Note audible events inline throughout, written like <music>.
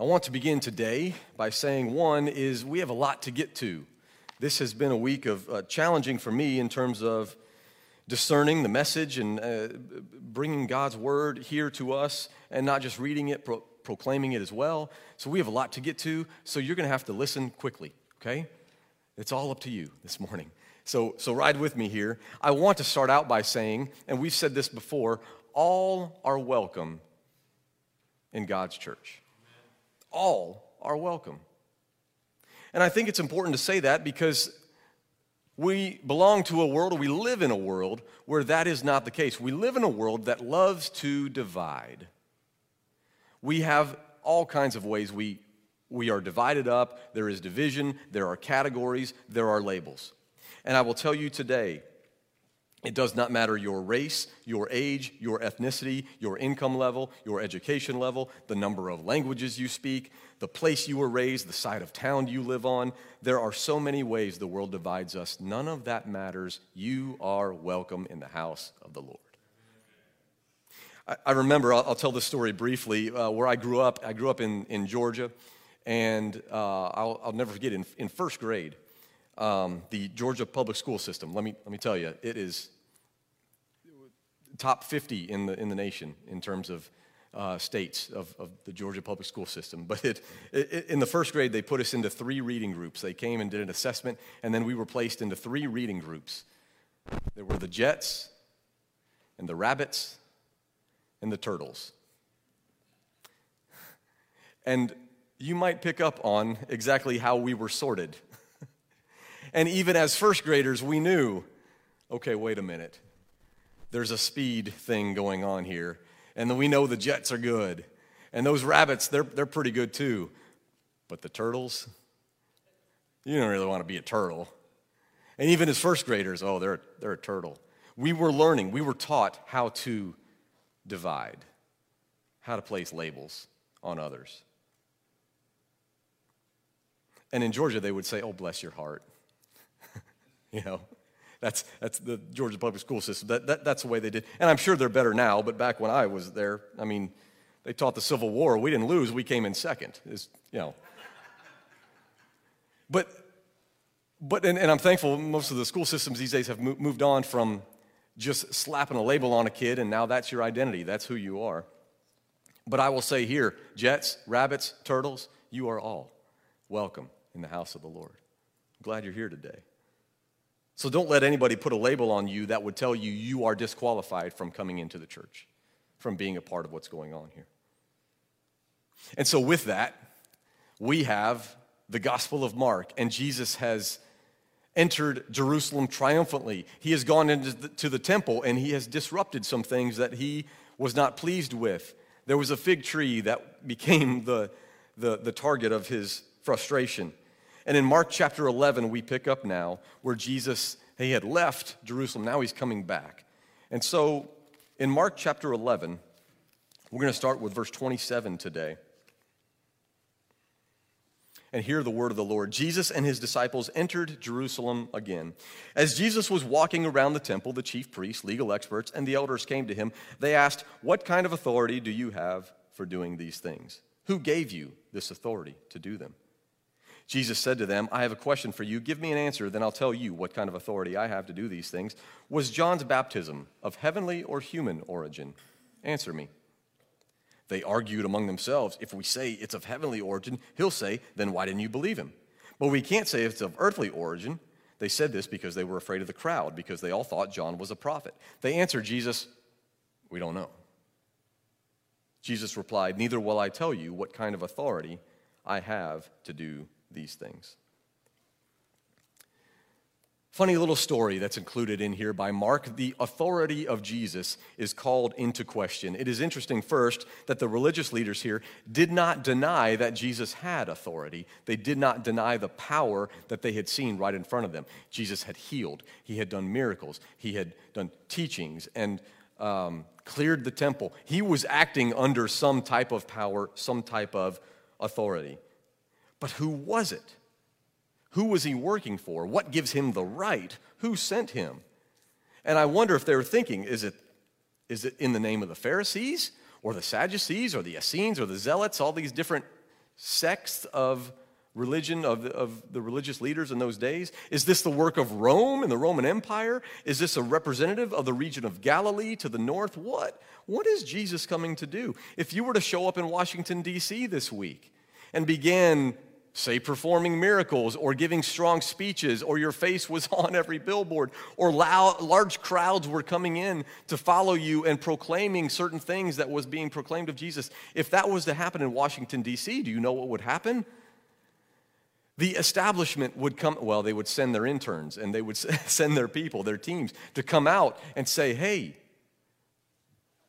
I want to begin today by saying one is we have a lot to get to. This has been a week of uh, challenging for me in terms of discerning the message and uh, bringing God's word here to us and not just reading it, pro- proclaiming it as well. So we have a lot to get to. So you're going to have to listen quickly, okay? It's all up to you this morning. So, so ride with me here. I want to start out by saying, and we've said this before, all are welcome in God's church all are welcome. And I think it's important to say that because we belong to a world, or we live in a world where that is not the case. We live in a world that loves to divide. We have all kinds of ways we, we are divided up. There is division, there are categories, there are labels. And I will tell you today it does not matter your race, your age, your ethnicity, your income level, your education level, the number of languages you speak, the place you were raised, the side of town you live on. There are so many ways the world divides us. None of that matters. You are welcome in the house of the Lord. I, remember, I'll, I'll, tell this story briefly, uh, where I grew up. I grew up in, in Georgia, and uh, I'll, I'll never forget in, in first grade um, the Georgia public school system. Let me, let me tell you, it is top 50 in the, in the nation in terms of uh, states of, of the Georgia public school system. <laughs> But it, it, in the first grade, they put us into three reading groups. They came and did an assessment, and then we were placed into three reading groups. There were the Jets, and the Rabbits, and the Turtles. <laughs> And you might pick up on exactly how we were sorted <laughs> and even as first graders, we knew okay, wait a minute. There's a speed thing going on here. And we know the Jets are good. And those rabbits, they're, they're pretty good too. But the turtles, you don't really want to be a turtle. And even as first graders, oh, they're, they're a turtle. We were learning, we were taught how to divide, how to place labels on others. And in Georgia, they would say, oh, bless your heart. <laughs> You know, that's, that's the Georgia public school system. That, that, that's the way they did. And I'm sure they're better now, but back when I was there, I mean, they taught the Civil War. We didn't lose, we came in second. Is you know. But, but and, and I'm thankful most of the school systems these days have moved on from just slapping a label on a kid and now that's your identity. That's who you are. But I will say here jets, rabbits, turtles, you are all welcome in the house of the Lord. I'm glad you're here today. So don't let anybody put a label on you that would tell you you are disqualified from coming into the church, from being a part of what's going on here. And so, with that, we have the Gospel of Mark, and Jesus has entered Jerusalem triumphantly. He has gone into the, the temple and he has disrupted some things that he was not pleased with. There was a fig tree that became the, the, the target of his frustration. And in Mark chapter 11, we pick up now where Jesus, he had left Jerusalem, now he's coming back. And so in Mark chapter 11, we're going to start with verse 27 today. And hear the word of the Lord. Jesus and his disciples entered Jerusalem again. As Jesus was walking around the temple, the chief priests, legal experts, and the elders came to him. They asked, What kind of authority do you have for doing these things? Who gave you this authority to do them? Jesus said to them, I have a question for you. Give me an answer, then I'll tell you what kind of authority I have to do these things. Was John's baptism of heavenly or human origin? Answer me. They argued among themselves. If we say it's of heavenly origin, he'll say, Then why didn't you believe him? But we can't say it's of earthly origin. They said this because they were afraid of the crowd, because they all thought John was a prophet. They answered Jesus, We don't know. Jesus replied, Neither will I tell you what kind of authority I have to do these things. Funny little story that's included in here by Mark. The authority of Jesus is called into question. It is interesting, first, that the religious leaders here did not deny that Jesus had authority. They did not deny the power that they had seen right in front of them. Jesus had healed, he had done miracles, he had done teachings, and um, cleared the temple. He was acting under some type of power, some type of authority. But who was it? Who was he working for? What gives him the right? Who sent him? And I wonder if they were thinking is it, is it in the name of the Pharisees or the Sadducees or the Essenes or the Zealots, all these different sects of religion of the, of the religious leaders in those days? Is this the work of Rome and the Roman Empire? Is this a representative of the region of Galilee to the north? What? What is Jesus coming to do? If you were to show up in Washington, D.C. this week and began, say, performing miracles or giving strong speeches, or your face was <laughs> on every billboard, or loud, large crowds were coming in to follow you and proclaiming certain things that was being proclaimed of Jesus, if that was to happen in Washington, D.C., do you know what would happen? The establishment would come, well, they would send their interns and they would <laughs> send their people, their teams, to come out and say, hey,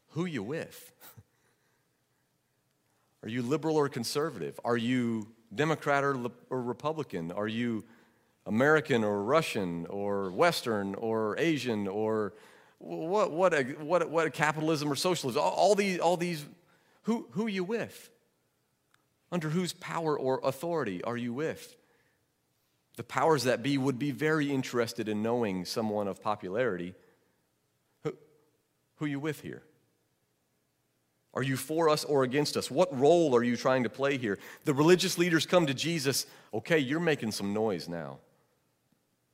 who you with? <laughs> Are you liberal or conservative? Are you Democrat or, or Republican? Are you American or Russian or Western or Asian or what, what, a, what, what a capitalism or socialism? All, all, these, all these, who, who are you with? Under whose power or authority are you with? The powers that be would be very interested in knowing someone of popularity. Who, who you with here? Are you for us or against us? What role are you trying to play here? The religious leaders come to Jesus. Okay, you're making some noise now.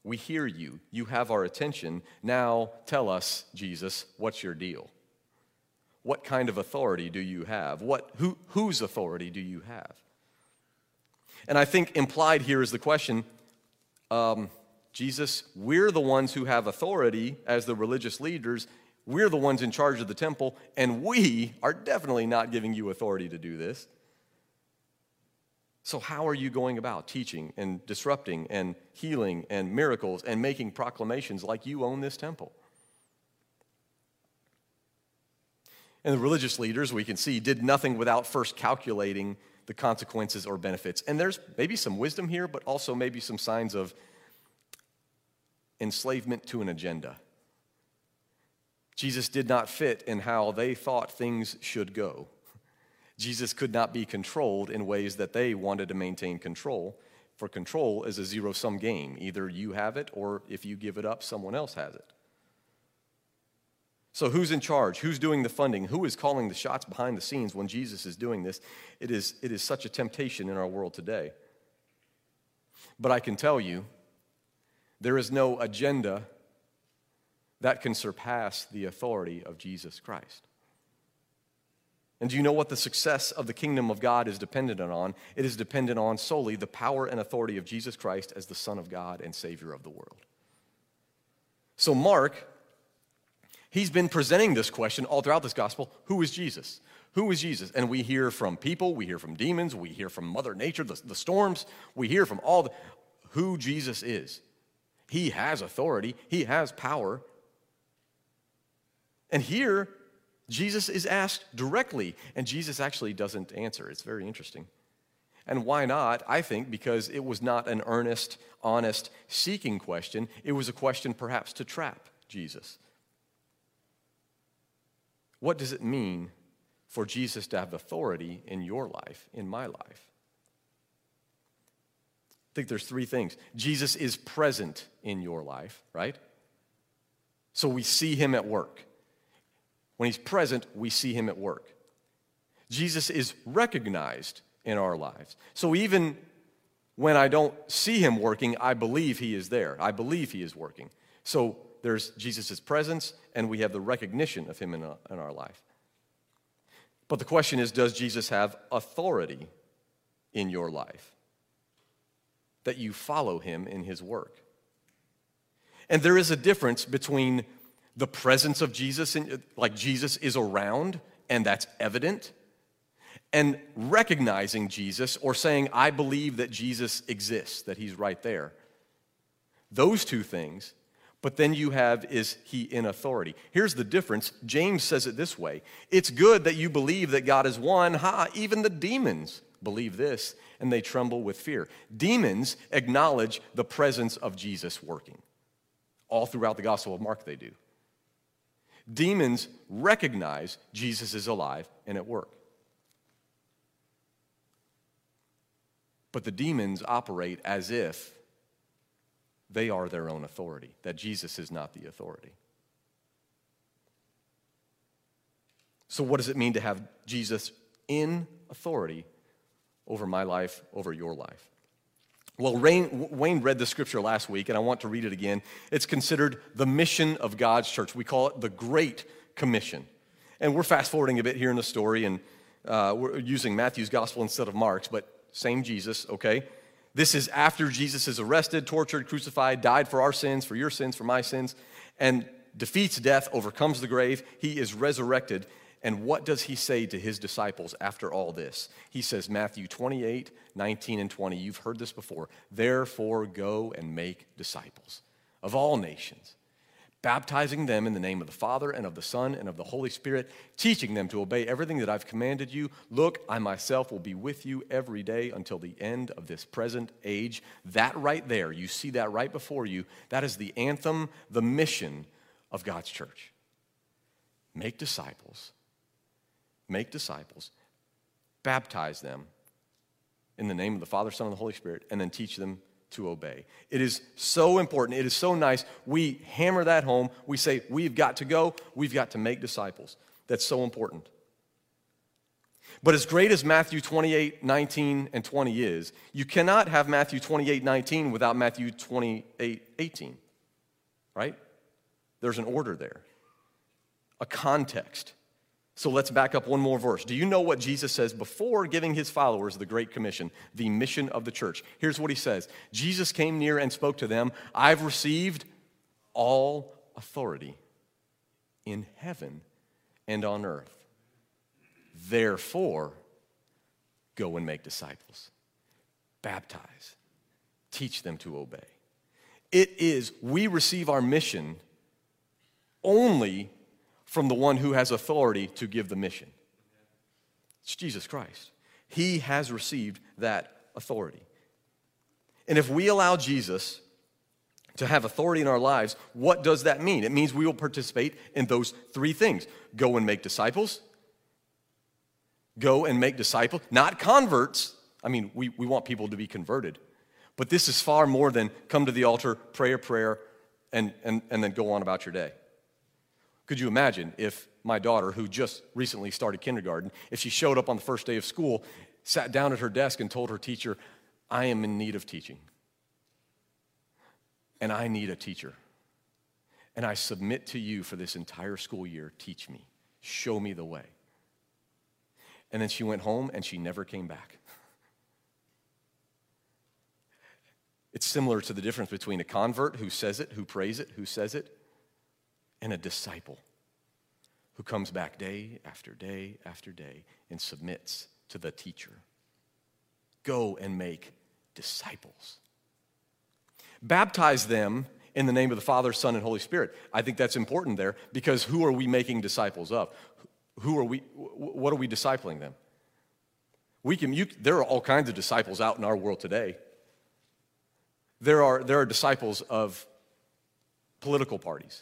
We hear you. You have our attention. Now tell us, Jesus, what's your deal? What kind of authority do you have? What, who, whose authority do you have? And I think implied here is the question um, Jesus, we're the ones who have authority as the religious leaders. We're the ones in charge of the temple, and we are definitely not giving you authority to do this. So, how are you going about teaching and disrupting and healing and miracles and making proclamations like you own this temple? And the religious leaders, we can see, did nothing without first calculating the consequences or benefits. And there's maybe some wisdom here, but also maybe some signs of enslavement to an agenda. Jesus did not fit in how they thought things should go. Jesus could not be controlled in ways that they wanted to maintain control. For control is a zero sum game. Either you have it, or if you give it up, someone else has it. So, who's in charge? Who's doing the funding? Who is calling the shots behind the scenes when Jesus is doing this? It is, it is such a temptation in our world today. But I can tell you, there is no agenda that can surpass the authority of Jesus Christ. And do you know what the success of the kingdom of God is dependent on? It is dependent on solely the power and authority of Jesus Christ as the Son of God and Savior of the world. So, Mark He's been presenting this question all throughout this gospel Who is Jesus? Who is Jesus? And we hear from people, we hear from demons, we hear from Mother Nature, the, the storms, we hear from all the, who Jesus is. He has authority, he has power. And here, Jesus is asked directly, and Jesus actually doesn't answer. It's very interesting. And why not? I think because it was not an earnest, honest, seeking question. It was a question perhaps to trap Jesus. What does it mean for Jesus to have authority in your life, in my life? I think there's three things. Jesus is present in your life, right? So we see him at work. When he's present, we see him at work. Jesus is recognized in our lives. So even when I don't see him working, I believe he is there. I believe he is working. So there's Jesus' presence, and we have the recognition of him in, uh, in our life. But the question is does Jesus have authority in your life? That you follow him in his work. And there is a difference between the presence of Jesus, in, like Jesus is around and that's evident, and recognizing Jesus or saying, I believe that Jesus exists, that he's right there. Those two things but then you have is he in authority. Here's the difference. James says it this way It's good that you believe that God is one. Ha, even the demons believe this and they tremble with fear. Demons acknowledge the presence of Jesus working. All throughout the Gospel of Mark, they do. Demons recognize Jesus is alive and at work. But the demons operate as if they are their own authority, that Jesus is not the authority. So, what does it mean to have Jesus in authority? over my life, over your life. Well, Wayne read the scripture last week, and I want to read it again. It's considered the mission of God's church. We call it the Great Commission. And we're fast forwarding a bit here in the story, and uh, we're using Matthew's gospel instead of Mark's, but same Jesus, okay? This is after Jesus is arrested, tortured, crucified, died for our sins, for your sins, for my sins, and defeats death, overcomes the grave. He is resurrected. And what does he say to his disciples after all this? He says, Matthew 28, 19, and 20. You've heard this before. Therefore, go and make disciples of all nations, baptizing them in the name of the Father and of the Son and of the Holy Spirit, teaching them to obey everything that I've commanded you. Look, I myself will be with you every day until the end of this present age. That right there, you see that right before you, that is the anthem, the mission of God's church. Make disciples make disciples, baptize them in the name of the Father, Son, and the Holy Spirit, and then teach them to obey. It is so important. It is so nice. We hammer that home. We say, we've got to go, we've got to make disciples. That's so important. But as great as Matthew 28, 19, and 20 is, you cannot have Matthew 28, 19 without Matthew 28, 18, right? There's an order there, a context. So let's back up one more verse. Do you know what Jesus says before giving his followers the Great Commission, the mission of the church? Here's what he says Jesus came near and spoke to them I've received all authority in heaven and on earth. Therefore, go and make disciples, baptize, teach them to obey. It is, we receive our mission only from the one who has authority to give the mission. It's Jesus Christ. He has received that authority. And if we allow Jesus to have authority in our lives, what does that mean? It means we will participate in those three things go and make disciples, go and make disciples, not converts. I mean, we, we want people to be converted. But this is far more than come to the altar, pray a prayer, and, and, and then go on about your day. Could you imagine if my daughter, who just recently started kindergarten, if she showed up on the first day of school, sat down at her desk and told her teacher, I am in need of teaching. And I need a teacher. And I submit to you for this entire school year, teach me, show me the way. And then she went home and she never came back. It's similar to the difference between a convert who says it, who prays it, who says it, and a disciple who comes back day after day after day and submits to the teacher. Go and make disciples. Baptize them in the name of the Father, Son, and Holy Spirit. I think that's important there because who are we making disciples of? Who are we, what are we discipling them? We can, you, there are all kinds of disciples out in our world today. There are, there are disciples of political parties.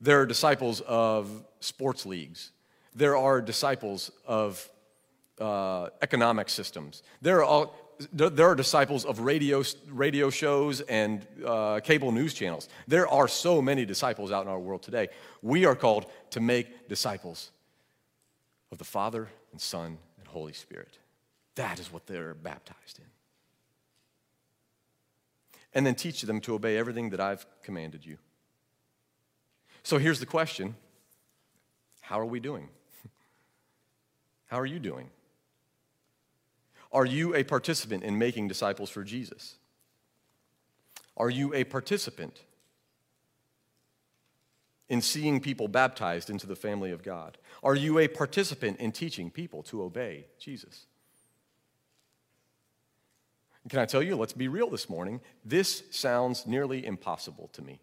There are disciples of sports leagues. There are disciples of uh, economic systems. There are, all, there are disciples of radio, radio shows and uh, cable news channels. There are so many disciples out in our world today. We are called to make disciples of the Father and Son and Holy Spirit. That is what they're baptized in. And then teach them to obey everything that I've commanded you. So here's the question How are we doing? <laughs> How are you doing? Are you a participant in making disciples for Jesus? Are you a participant in seeing people baptized into the family of God? Are you a participant in teaching people to obey Jesus? Can I tell you, let's be real this morning, this sounds nearly impossible to me.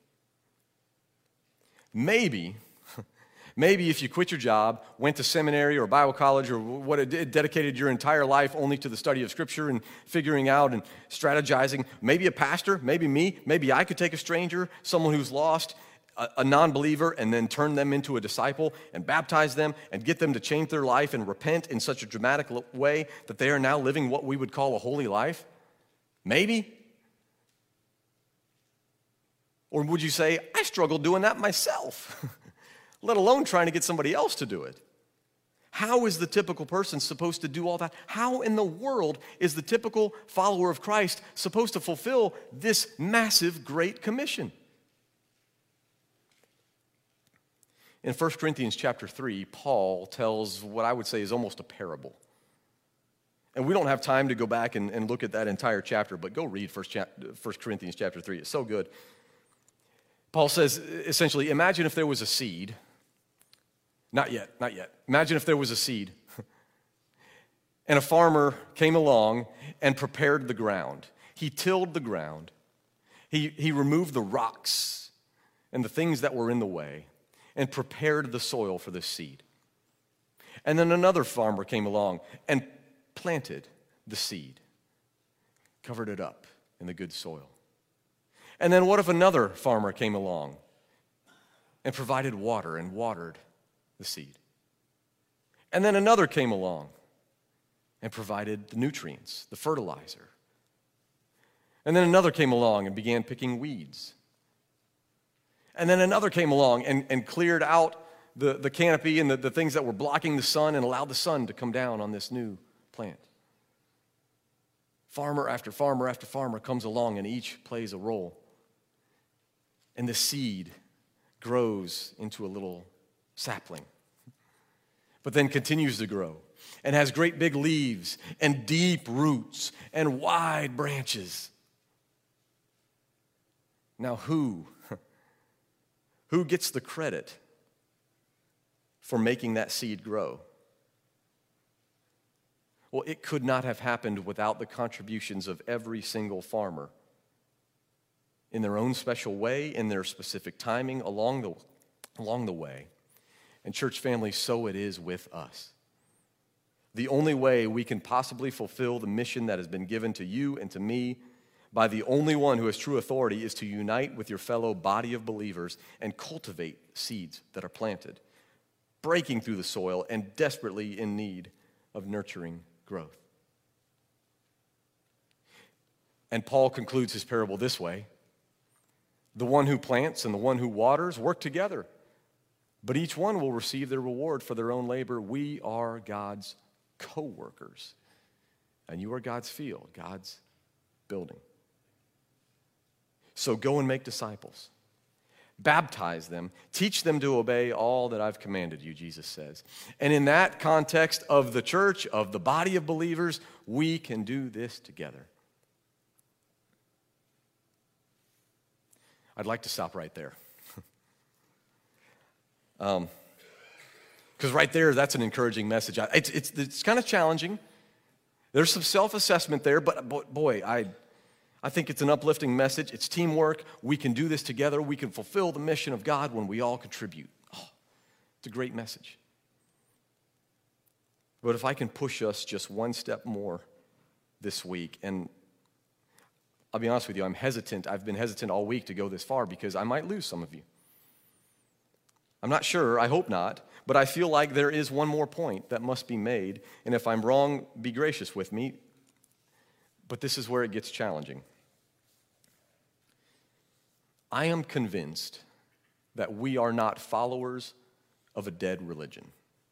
Maybe, maybe if you quit your job, went to seminary or Bible college or what it did, dedicated your entire life only to the study of Scripture and figuring out and strategizing, maybe a pastor, maybe me, maybe I could take a stranger, someone who's lost, a, a non believer, and then turn them into a disciple and baptize them and get them to change their life and repent in such a dramatic way that they are now living what we would call a holy life? Maybe. Or would you say, I struggle doing that myself, <laughs> let alone trying to get somebody else to do it? How is the typical person supposed to do all that? How in the world is the typical follower of Christ supposed to fulfill this massive great commission? In 1 Corinthians chapter 3, Paul tells what I would say is almost a parable. And we don't have time to go back and, and look at that entire chapter, but go read 1, chap- 1 Corinthians chapter 3. It's so good. Paul says essentially, imagine if there was a seed. Not yet, not yet. Imagine if there was a seed. <laughs> and a farmer came along and prepared the ground. He tilled the ground. He, he removed the rocks and the things that were in the way and prepared the soil for this seed. And then another farmer came along and planted the seed, covered it up in the good soil. And then what if another farmer came along and provided water and watered the seed? And then another came along and provided the nutrients, the fertilizer. And then another came along and began picking weeds and then another came along and, and cleared out the, the canopy and the, the things that were blocking the sun and allowed the sun to come down on this new plant. Farmer after farmer after farmer comes along and each plays a role. And the seed grows into a little sapling, but then continues to grow and has great big leaves and deep roots and wide branches. Now, who <laughs> who gets the credit for making that seed grow? Well, it could not have happened without the contributions of every single farmer in their own special way, in their specific timing along the, along the way. And, church family, so it is with us. The only way we can possibly fulfill the mission that has been given to you and to me by the only one who has true authority is to unite with your fellow body of believers and cultivate seeds that are planted, breaking through the soil and desperately in need of nurturing growth. And Paul concludes his parable this way The one who plants and the one who waters work together, but each one will receive their reward for their own labor. We are God's co workers, and you are God's field, God's building. So go and make disciples. Baptize them, teach them to obey all that I've commanded you, Jesus says. And in that context of the church, of the body of believers, we can do this together. I'd like to stop right there. Because <laughs> um, right there, that's an encouraging message. It's, it's, it's kind of challenging. There's some self assessment there, but boy, I, I think it's an uplifting message. It's teamwork. We can do this together. We can fulfill the mission of God when we all contribute. Oh, it's a great message. But if I can push us just one step more this week, and I'll be honest with you, I'm hesitant. I've been hesitant all week to go this far because I might lose some of you. I'm not sure, I hope not, but I feel like there is one more point that must be made. And if I'm wrong, be gracious with me. But this is where it gets challenging. I am convinced that we are not followers of a dead religion.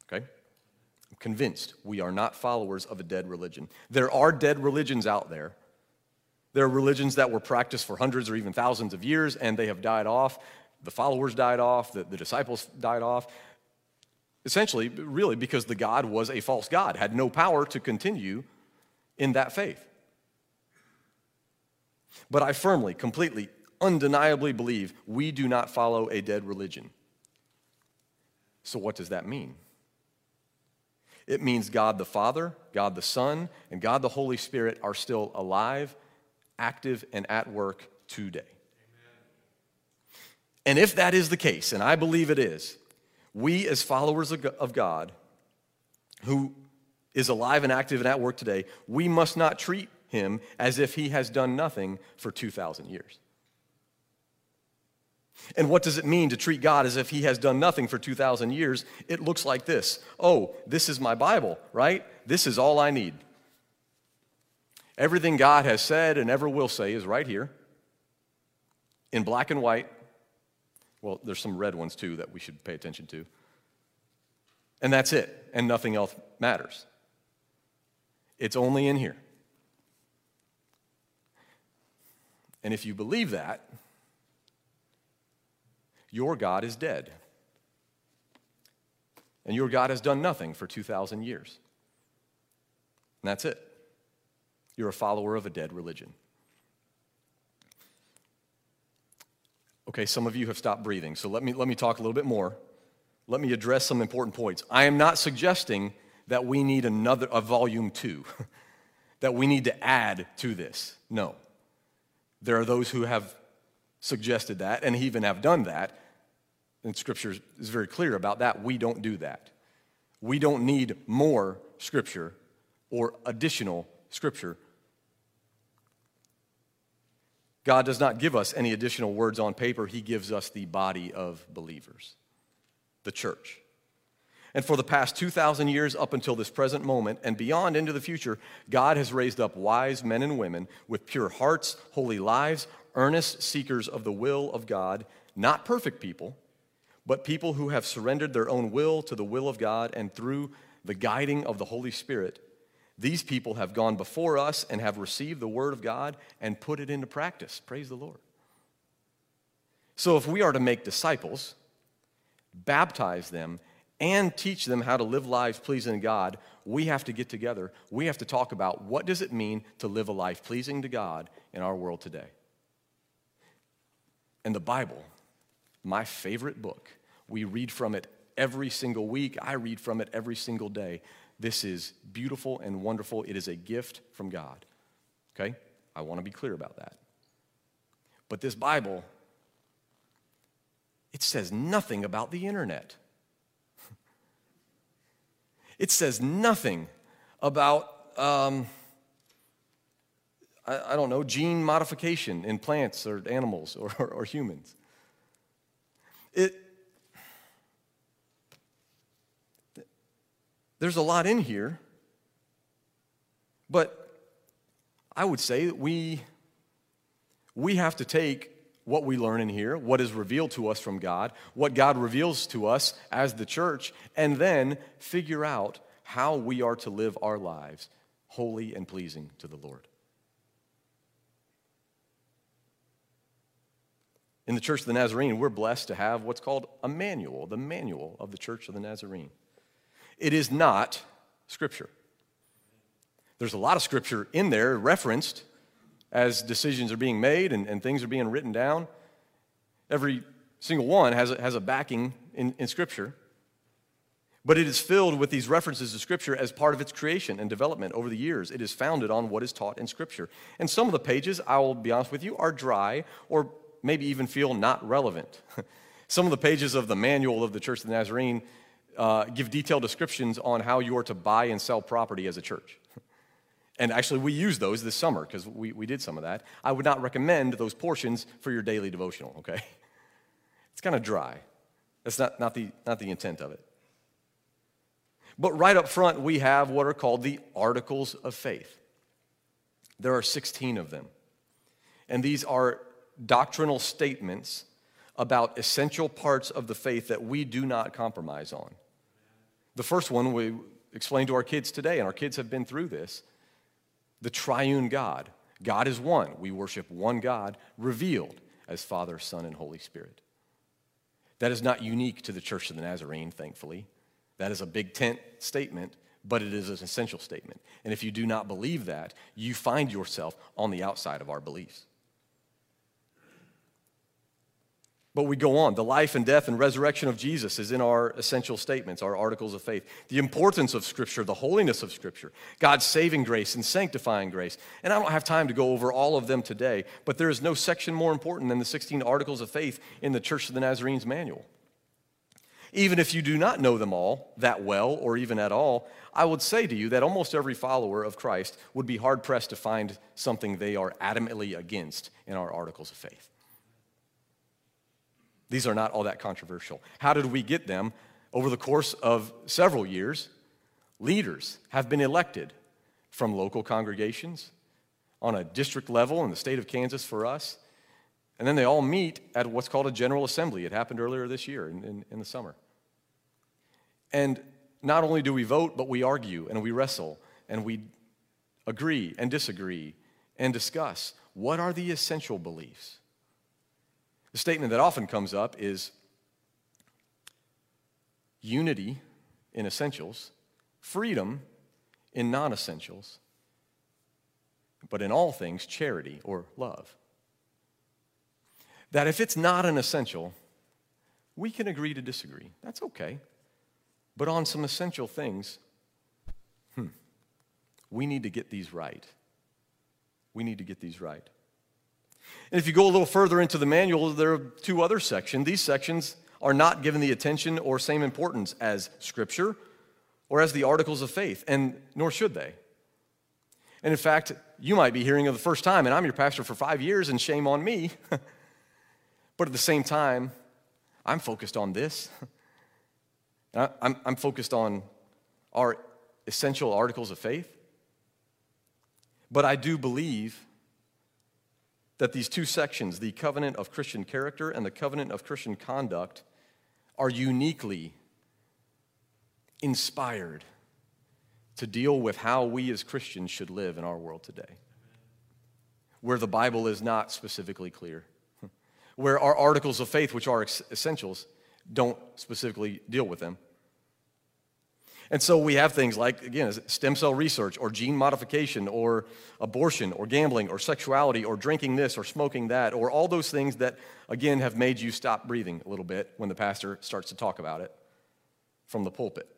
Okay? I'm convinced we are not followers of a dead religion. There are dead religions out there. There are religions that were practiced for hundreds or even thousands of years and they have died off. The followers died off, the, the disciples died off. Essentially, really, because the God was a false God, had no power to continue in that faith. But I firmly, completely, undeniably believe we do not follow a dead religion. So, what does that mean? It means God the Father, God the Son, and God the Holy Spirit are still alive, active, and at work today. Amen. And if that is the case, and I believe it is, we as followers of God, who is alive and active and at work today, we must not treat him as if he has done nothing for 2,000 years. And what does it mean to treat God as if He has done nothing for 2,000 years? It looks like this Oh, this is my Bible, right? This is all I need. Everything God has said and ever will say is right here in black and white. Well, there's some red ones too that we should pay attention to. And that's it, and nothing else matters. It's only in here. And if you believe that, your God is dead. And your God has done nothing for 2,000 years. And that's it. You're a follower of a dead religion. Okay, some of you have stopped breathing, so let me, let me talk a little bit more. Let me address some important points. I am not suggesting that we need another, a volume two, <laughs> that we need to add to this. No. There are those who have suggested that and even have done that. And Scripture is very clear about that. We don't do that. We don't need more Scripture or additional Scripture. God does not give us any additional words on paper, He gives us the body of believers, the church. And for the past 2,000 years, up until this present moment and beyond into the future, God has raised up wise men and women with pure hearts, holy lives, earnest seekers of the will of God, not perfect people, but people who have surrendered their own will to the will of God and through the guiding of the Holy Spirit. These people have gone before us and have received the word of God and put it into practice. Praise the Lord. So, if we are to make disciples, baptize them, and teach them how to live lives pleasing to God, we have to get together. We have to talk about what does it mean to live a life pleasing to God in our world today. And the Bible, my favorite book, we read from it every single week. I read from it every single day. This is beautiful and wonderful. It is a gift from God. Okay? I want to be clear about that. But this Bible, it says nothing about the internet. <laughs> It says nothing about, um, I, I, don't know, gene modification in plants or animals or, or, <laughs> or humans. It, there's a lot in here, but I would say that we, we have to take what we learn in here, what is revealed to us from God, what God reveals to us as the church, and then figure out how we are to live our lives holy and pleasing to the Lord. In the Church of the Nazarene, we're blessed to have what's called a manual, the manual of the Church of the Nazarene. It is not Scripture. There's a lot of Scripture in there referenced as decisions are being made and, and things are being written down. Every single one has a, has a backing in, in Scripture. But it is filled with these references to Scripture as part of its creation and development over the years. It is founded on what is taught in Scripture. And some of the pages, I will be honest with you, are dry or maybe even feel not relevant. <laughs> some of the pages of the manual of the Church of the Nazarene uh, give detailed descriptions on how you are to buy and sell property as a church. <laughs> And actually, we used those this summer because we, we did some of that. I would not recommend those portions for your daily devotional, <laughs> okay? It's kind of dry. That's not, not, the, not the intent of it. But right up front, we have what are called the Articles of Faith. There are 16 of them. And these are doctrinal statements about essential parts of the faith that we do not compromise on. The first one we explained to our kids today, and our kids have been through this the triune God. God is one. We worship one God revealed as Father, Son, and Holy Spirit. That is not unique to the Church of the Nazarene, thankfully. That is a big tent statement, but it is an essential statement. And if you do not believe that, you find yourself on the outside of our beliefs. But we go on. The life and death and resurrection of Jesus is in our essential statements, our articles of faith. The importance of Scripture, the holiness of Scripture, God's saving grace and sanctifying grace. And I don't have time to go over all of them today, but there is no section more important than the 16 articles of faith in the Church of the Nazarenes manual. Even if you do not know them all that well or even at all, I would say to you that almost every follower of Christ would be hard pressed to find something they are adamantly against in our articles of faith. These are not all that controversial. How did we get them? Over the course of several years, leaders have been elected from local congregations on a district level in the state of Kansas for us. And then they all meet at what's called a General Assembly. It happened earlier this year in, in, in the summer. And not only do we vote, but we argue and we wrestle and we agree and disagree and discuss what are the essential beliefs. The statement that often comes up is unity in essentials, freedom in non essentials, but in all things, charity or love. That if it's not an essential, we can agree to disagree. That's okay. But on some essential things, hmm, we need to get these right. We need to get these right. And if you go a little further into the manual, there are two other sections. These sections are not given the attention or same importance as Scripture or as the articles of faith, and nor should they. And in fact, you might be hearing of the first time, and I'm your pastor for five years, and shame on me. <laughs> but at the same time, I'm focused on this. <laughs> I'm, I'm focused on our essential articles of faith. But I do believe that these two sections, the covenant of Christian character and the covenant of Christian conduct, are uniquely inspired to deal with how we as Christians should live in our world today, where the Bible is not specifically clear, where our articles of faith, which are essentials, don't specifically deal with them. And so we have things like, again, stem cell research or gene modification or abortion or gambling or sexuality or drinking this or smoking that or all those things that, again, have made you stop breathing a little bit when the pastor starts to talk about it from the pulpit.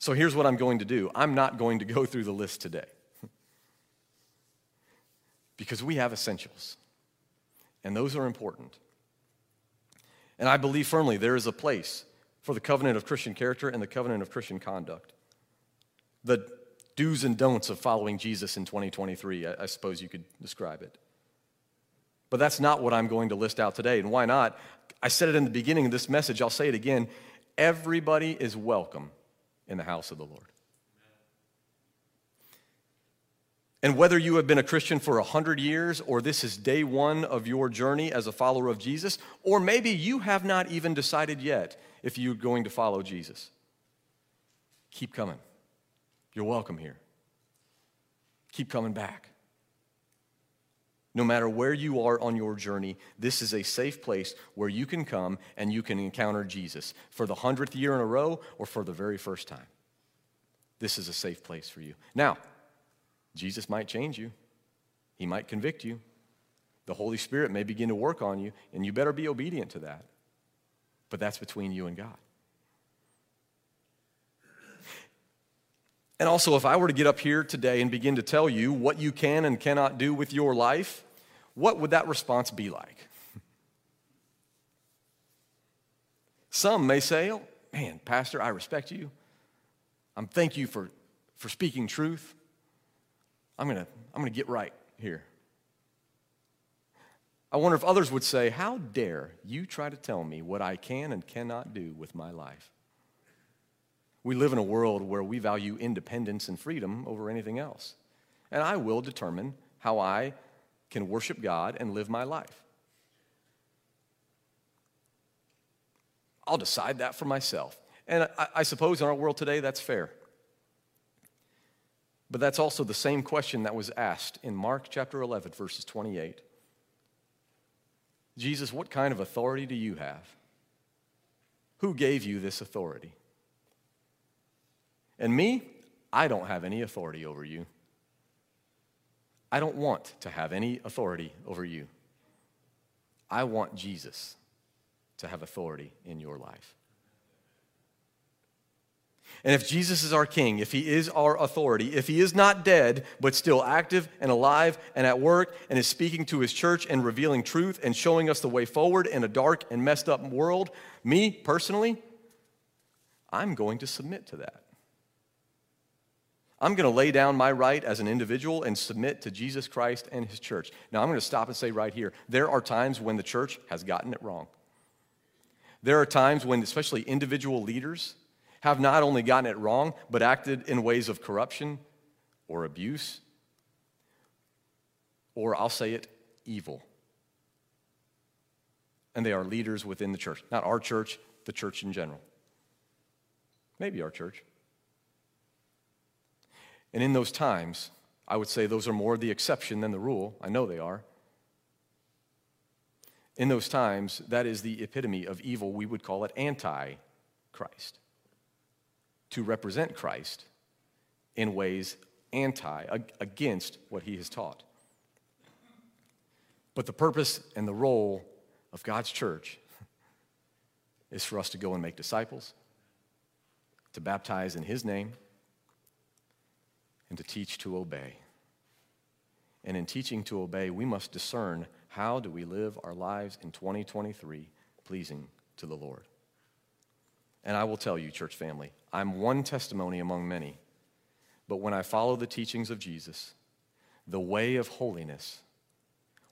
So here's what I'm going to do I'm not going to go through the list today <laughs> because we have essentials, and those are important. And I believe firmly there is a place for the covenant of Christian character and the covenant of Christian conduct. The do's and don'ts of following Jesus in 2023, I, suppose you could describe it. But that's not what I'm going to list out today. And why not? I said it in the beginning of this message, I'll say it again. Everybody is welcome in the house of the Lord. And whether you have been a Christian for 100 years, or this is day one of your journey as a follower of Jesus, or maybe you have not even decided yet if you're going to follow Jesus, keep coming. You're welcome here. Keep coming back. No matter where you are on your journey, this is a safe place where you can come and you can encounter Jesus for the hundredth year in a row or for the very first time. This is a safe place for you. Now, Jesus might change you, He might convict you. The Holy Spirit may begin to work on you, and you better be obedient to that. But that's between you and God. And also, if I were to get up here today and begin to tell you what you can and cannot do with your life, what would that response be like? Some may say, oh, man, Pastor, I respect you. I'm thank you for, for speaking truth. I'm going to I'm going to get right here. I wonder if others would say, How dare you try to tell me what I can and cannot do with my life? We live in a world where we value independence and freedom over anything else. And I will determine how I can worship God and live my life. I'll decide that for myself. And I, I suppose in our world today, that's fair. But that's also the same question that was asked in Mark chapter 11, verses 28. Jesus, what kind of authority do you have? Who gave you this authority? And me, I don't have any authority over you. I don't want to have any authority over you. I want Jesus to have authority in your life. And if Jesus is our king, if he is our authority, if he is not dead, but still active and alive and at work and is speaking to his church and revealing truth and showing us the way forward in a dark and messed up world, me personally, I'm going to submit to that. I'm going to lay down my right as an individual and submit to Jesus Christ and his church. Now, I'm going to stop and say right here there are times when the church has gotten it wrong. There are times when, especially individual leaders, have not only gotten it wrong, but acted in ways of corruption or abuse, or I'll say it, evil. And they are leaders within the church. Not our church, the church in general. Maybe our church. And in those times, I would say those are more the exception than the rule. I know they are. In those times, that is the epitome of evil. We would call it anti Christ. To represent Christ in ways anti, against what he has taught. But the purpose and the role of God's church <laughs> is for us to go and make disciples, to baptize in his name, and to teach to obey. And in teaching to obey, we must discern how do we live our lives in 2023 pleasing to the Lord. And I will tell you, church family, I'm one testimony among many. But when I follow the teachings of Jesus, the way of holiness,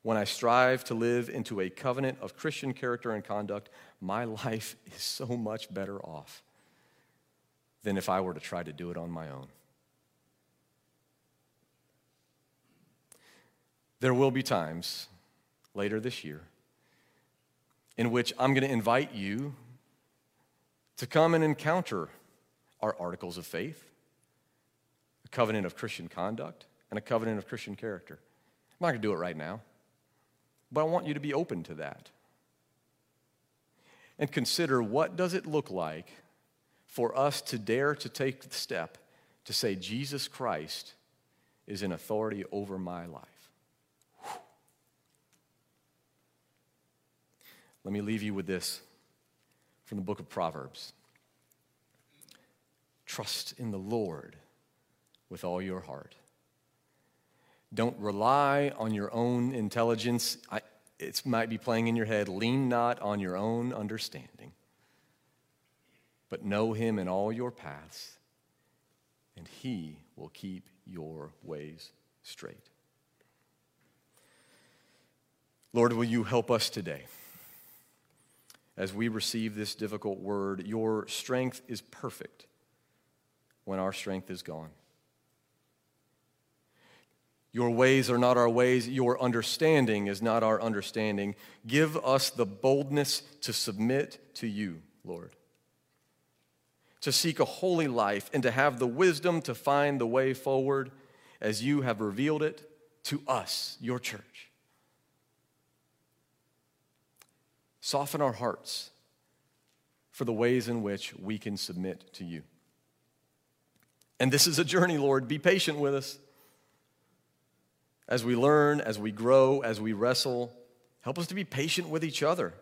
when I strive to live into a covenant of Christian character and conduct, my <laughs> life is so much better off than if I were to try to do it on my own. There will be times later this year in which I'm going to invite you to come and encounter our articles of faith, a covenant of Christian conduct, and a covenant of Christian character. I'm not going to do it right now, but I want you to be open to that. And consider what does it look like for us to dare to take the step to say Jesus Christ is in authority over my life. Let me leave you with this from the book of Proverbs Trust in the Lord with all your heart. Don't rely on your own intelligence. I, it might be playing in your head. Lean not on your own understanding, but know him in all your paths, and he will keep your ways straight. Lord, will you help us today? As we receive this difficult word. Your strength is perfect when our strength is gone. Your ways are not our ways. Your understanding is not our understanding. Give us the boldness to submit to you, Lord. To seek a holy life and to have the wisdom to find the way forward as you have revealed it to us, your church. Soften our hearts for the ways in which we can submit to you. And this is a journey, Lord. Be patient with us. As we learn, as we grow, as we wrestle, help us to be patient with each other,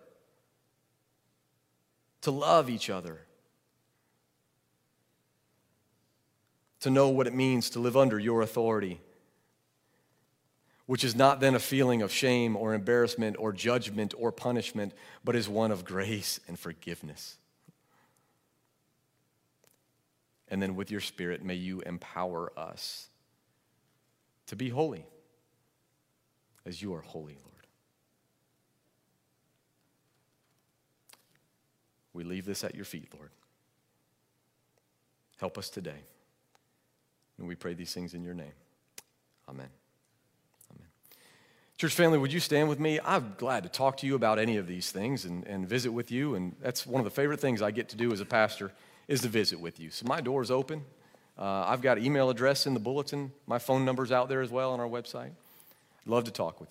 to love each other, to know what it means to live under your authority which is not then a feeling of shame or embarrassment or judgment or punishment, but is one of grace and forgiveness. And then with your Spirit, may you empower us to be holy as you are holy, Lord. We leave this at your feet, Lord. Help us today. And we pray these things in your name. Amen. Church family, would you stand with me? I'm glad to talk to you about any of these things and, and visit with you. And that's one of the favorite things I get to do as a pastor is to visit with you. So my door's open. Uh, I've got an email address in the bulletin. My phone number's out there as well on our website. I'd love to talk with you.